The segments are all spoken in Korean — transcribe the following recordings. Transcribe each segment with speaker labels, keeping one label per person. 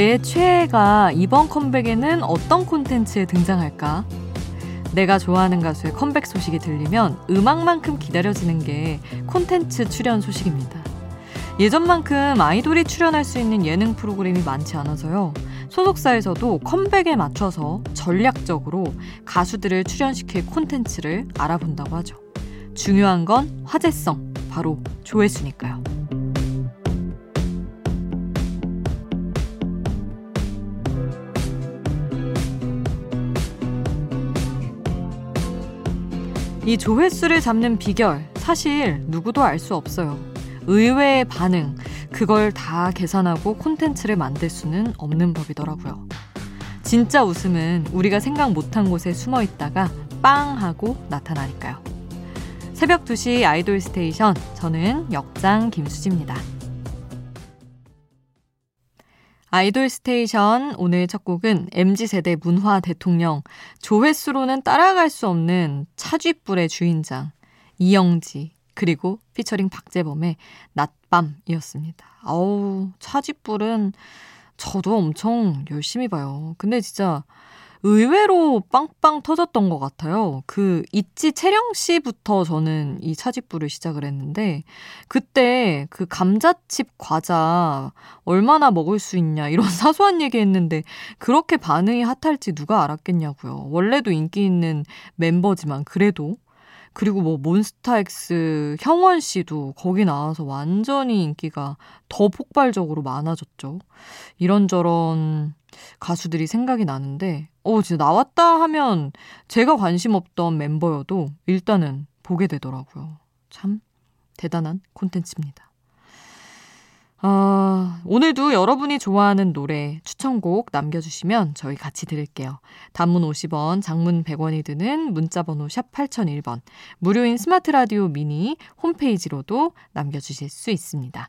Speaker 1: 내 최애가 이번 컴백에는 어떤 콘텐츠에 등장할까? 내가 좋아하는 가수의 컴백 소식이 들리면 음악만큼 기다려지는 게 콘텐츠 출연 소식입니다. 예전만큼 아이돌이 출연할 수 있는 예능 프로그램이 많지 않아서요. 소속사에서도 컴백에 맞춰서 전략적으로 가수들을 출연시킬 콘텐츠를 알아본다고 하죠. 중요한 건 화제성, 바로 조회수니까요. 이 조회수를 잡는 비결, 사실 누구도 알 수 없어요. 의외의 반응, 그걸 다 계산하고 콘텐츠를 만들 수는 없는 법이더라고요. 진짜 웃음은 우리가 생각 못한 곳에 숨어 있다가 빵 하고 나타나니까요. 새벽 2시 아이돌 스테이션, 저는 역장 김수지입니다. 아이돌 스테이션 오늘 첫 곡은 MZ세대 문화 대통령 조회수로는 따라갈 수 없는 차쥐뿔의 주인장 이영지 그리고 피처링 박재범의 낮밤이었습니다. 어우 차쥐뿔은 저도 엄청 열심히 봐요. 근데 진짜 의외로 빵빵 터졌던 것 같아요. 그 있지 채령 씨부터 저는 이 차집부를 시작을 했는데 그때 그 감자칩 과자 얼마나 먹을 수 있냐 이런 사소한 얘기 했는데 그렇게 반응이 핫할지 누가 알았겠냐고요. 원래도 인기 있는 멤버지만 그래도 그리고 뭐 몬스타엑스 형원 씨도 거기 나와서 완전히 인기가 더 폭발적으로 많아졌죠. 이런저런 가수들이 생각이 나는데, 어, 진짜 나왔다 하면 제가 관심 없던 멤버여도 일단은 보게 되더라고요. 참 대단한 콘텐츠입니다. 아, 오늘도 여러분이 좋아하는 노래 추천곡 남겨주시면 저희 같이 들을게요. 단문 50원, 장문 100원이 드는 문자번호 샵 8001번, 무료인 스마트 라디오 미니 홈페이지로도 남겨주실 수 있습니다.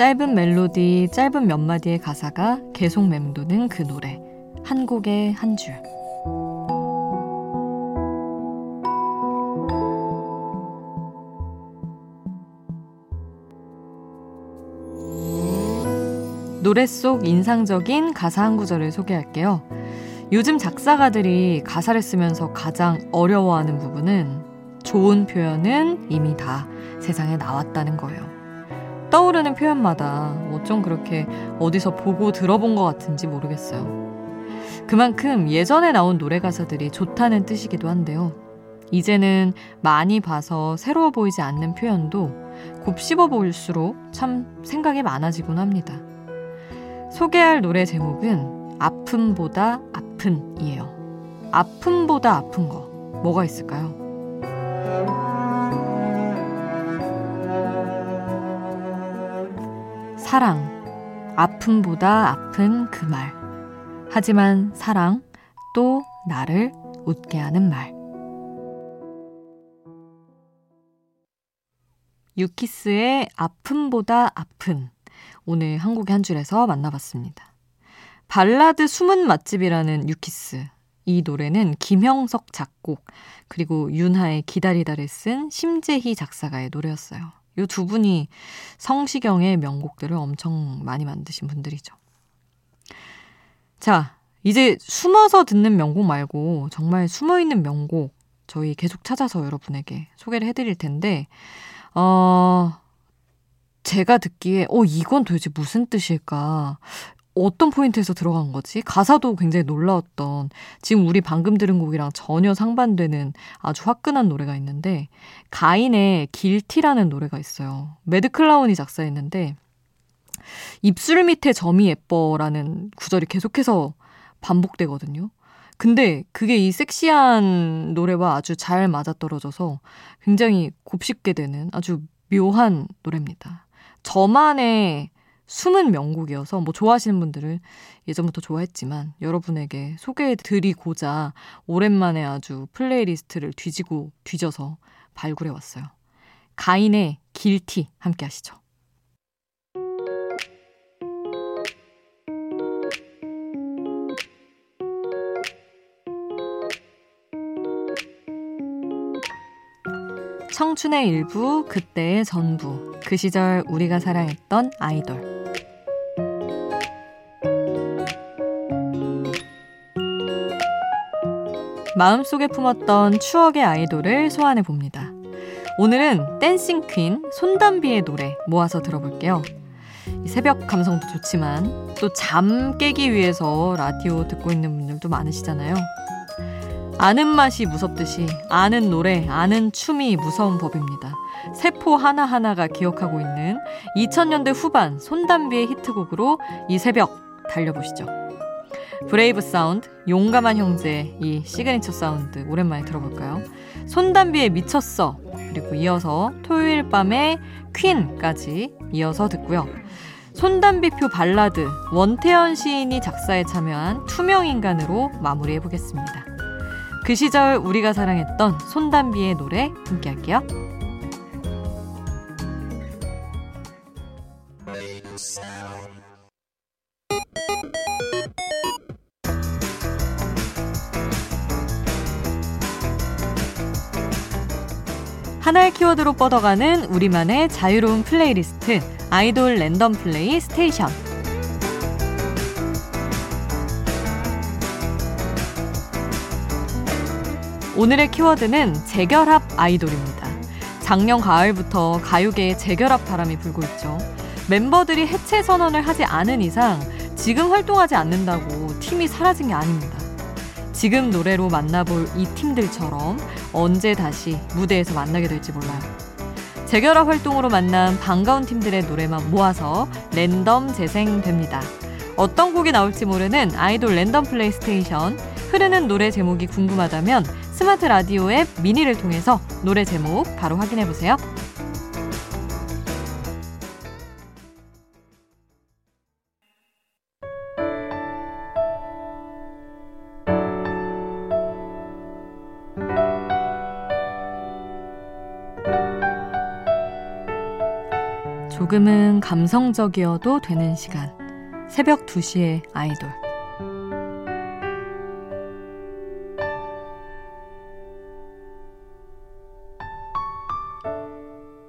Speaker 1: 짧은 멜로디, 짧은 몇 마디의 가사가 계속 맴도는 그 노래. 한 곡에 한 줄. 노래 속 인상적인 가사 한 구절을 소개할게요. 요즘 작사가들이 가사를 쓰면서 가장 어려워하는 부분은 좋은 표현은 이미 다 세상에 나왔다는 거예요. 떠오르는 표현마다 어쩜 그렇게 어디서 보고 들어본 것 같은지 모르겠어요. 그만큼 예전에 나온 노래 가사들이 좋다는 뜻이기도 한데요. 이제는 많이 봐서 새로워 보이지 않는 표현도 곱씹어 볼수록 참 생각이 많아지곤 합니다. 소개할 노래 제목은 아픔보다 아픈이에요. 아픔보다 아픈 거. 뭐가 있을까요? 사랑. 아픔보다 아픈 그 말. 하지만 사랑. 또 나를 웃게 하는 말. 유키스의 아픔보다 아픈. 오늘 한국의 한 줄에서 만나봤습니다. 발라드 숨은 맛집이라는 유키스. 이 노래는 김형석 작곡, 그리고 윤하의 기다리다를 쓴 심재희 작사가의 노래였어요. 이두 분이 성시경의 명곡들을 엄청 많이 만드신 분들이죠. 자, 이제 숨어서 듣는 명곡 말고 정말 숨어 있는 명곡 저희 계속 찾아서 여러분에게 소개를 해드릴 텐데, 어, 제가 듣기에, 어, 이건 도대체 무슨 뜻일까? 어떤 포인트에서 들어간 거지? 가사도 굉장히 놀라웠던 지금 우리 방금 들은 곡이랑 전혀 상반되는 아주 화끈한 노래가 있는데 가인의 길티라는 노래가 있어요. 매드클라운이 작사했는데 입술 밑에 점이 예뻐라는 구절이 계속해서 반복되거든요. 근데 그게 이 섹시한 노래와 아주 잘 맞아떨어져서 굉장히 곱씹게 되는 아주 묘한 노래입니다. 저만의 숨은 명곡이어서 뭐 좋아하시는 분들은 예전부터 좋아했지만 여러분에게 소개해드리고자 오랜만에 아주 playlist를 뒤지고 뒤져서 발굴해 왔어요. 가인의 Guilty 함께 하시죠. 청춘의 일부, 그때의 전부. 그 시절 우리가 사랑했던 아이돌. 마음속에 품었던 추억의 아이돌을 소환해 봅니다. 오늘은 댄싱 퀸 손담비의 노래 모아서 들어볼게요. 새벽 감성도 좋지만 또 잠 깨기 위해서 라디오 듣고 있는 분들도 많으시잖아요. 아는 맛이 무섭듯이 아는 노래, 아는 춤이 무서운 법입니다. 세포 하나하나가 기억하고 있는 2000년대 후반 손담비의 히트곡으로 이 새벽 달려보시죠. Brave Sound, 용감한 형제 이 시그니처 사운드 오랜만에 들어볼까요? 손담비의 미쳤어 그리고 이어서 토요일 밤에 Queen까지 이어서 듣고요. 손담비표 발라드 원태연 시인이 작사에 참여한 투명인간으로 마무리해보겠습니다. 그 시절 우리가 사랑했던 손담비의 노래 함께 할게요. 하나의 키워드로 뻗어가는 우리만의 자유로운 playlist idol random play station 오늘의 키워드는 재결합 아이돌입니다. 작년 가을부터 가요계에 재결합 바람이 불고 있죠. 멤버들이 해체 선언을 하지 않은 이상 지금 활동하지 않는다고 팀이 사라진 게 아닙니다. 지금 노래로 만나볼 이 팀들처럼 언제 다시 무대에서 만나게 될지 몰라요. 재결합 활동으로 만난 반가운 팀들의 노래만 모아서 랜덤 재생됩니다. 어떤 곡이 나올지 모르는 idol random play station 흐르는 노래 제목이 궁금하다면 스마트 라디오 앱 미니를 통해서 노래 제목 바로 확인해 보세요. 조금은 감성적이어도 되는 시간. 새벽 2시에 아이돌.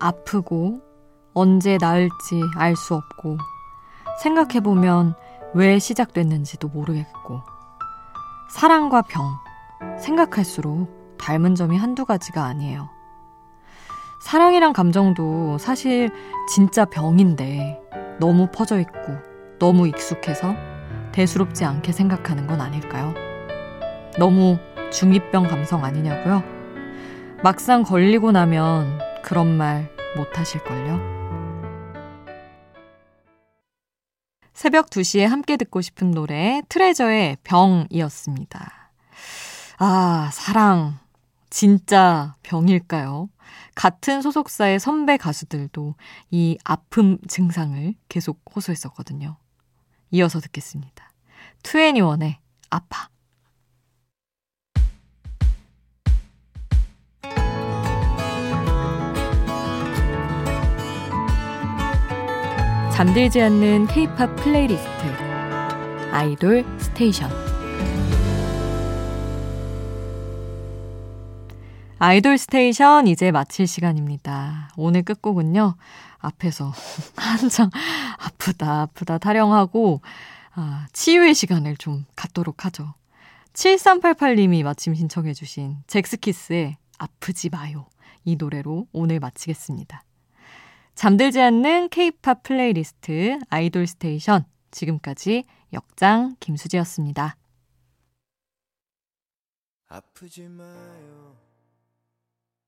Speaker 1: 아프고 언제 나을지 알 수 없고 생각해보면 왜 시작됐는지도 모르겠고 사랑과 병 생각할수록 닮은 점이 한두 가지가 아니에요. 사랑이란 감정도 사실 진짜 병인데 너무 퍼져 있고 너무 익숙해서 대수롭지 않게 생각하는 건 아닐까요? 너무 중이병 감성 아니냐고요? 막상 걸리고 나면 그런 말 못 하실걸요? 새벽 2시에 함께 듣고 싶은 노래 트레저의 병이었습니다. 아, 사랑. 진짜 병일까요? 같은 소속사의 선배 가수들도 이 아픔 증상을 계속 호소했었거든요. 이어서 듣겠습니다. 2NE1의 아파. 잠들지 않는 K-pop playlist IDOL STATION IDOL STATION 이제 마칠 시간입니다. 오늘 끝곡은요. 앞에서 한창 아프다 아프다 타령하고 아, 치유의 시간을 좀 갖도록 하죠. 7388님이 마침 신청해 주신 젝스키스의 아프지 마요 이 노래로 오늘 마치겠습니다. 잠들지 않는 케이팝 playlist IDOL STATION 지금까지 역장 김수지였습니다. 아프지 마요.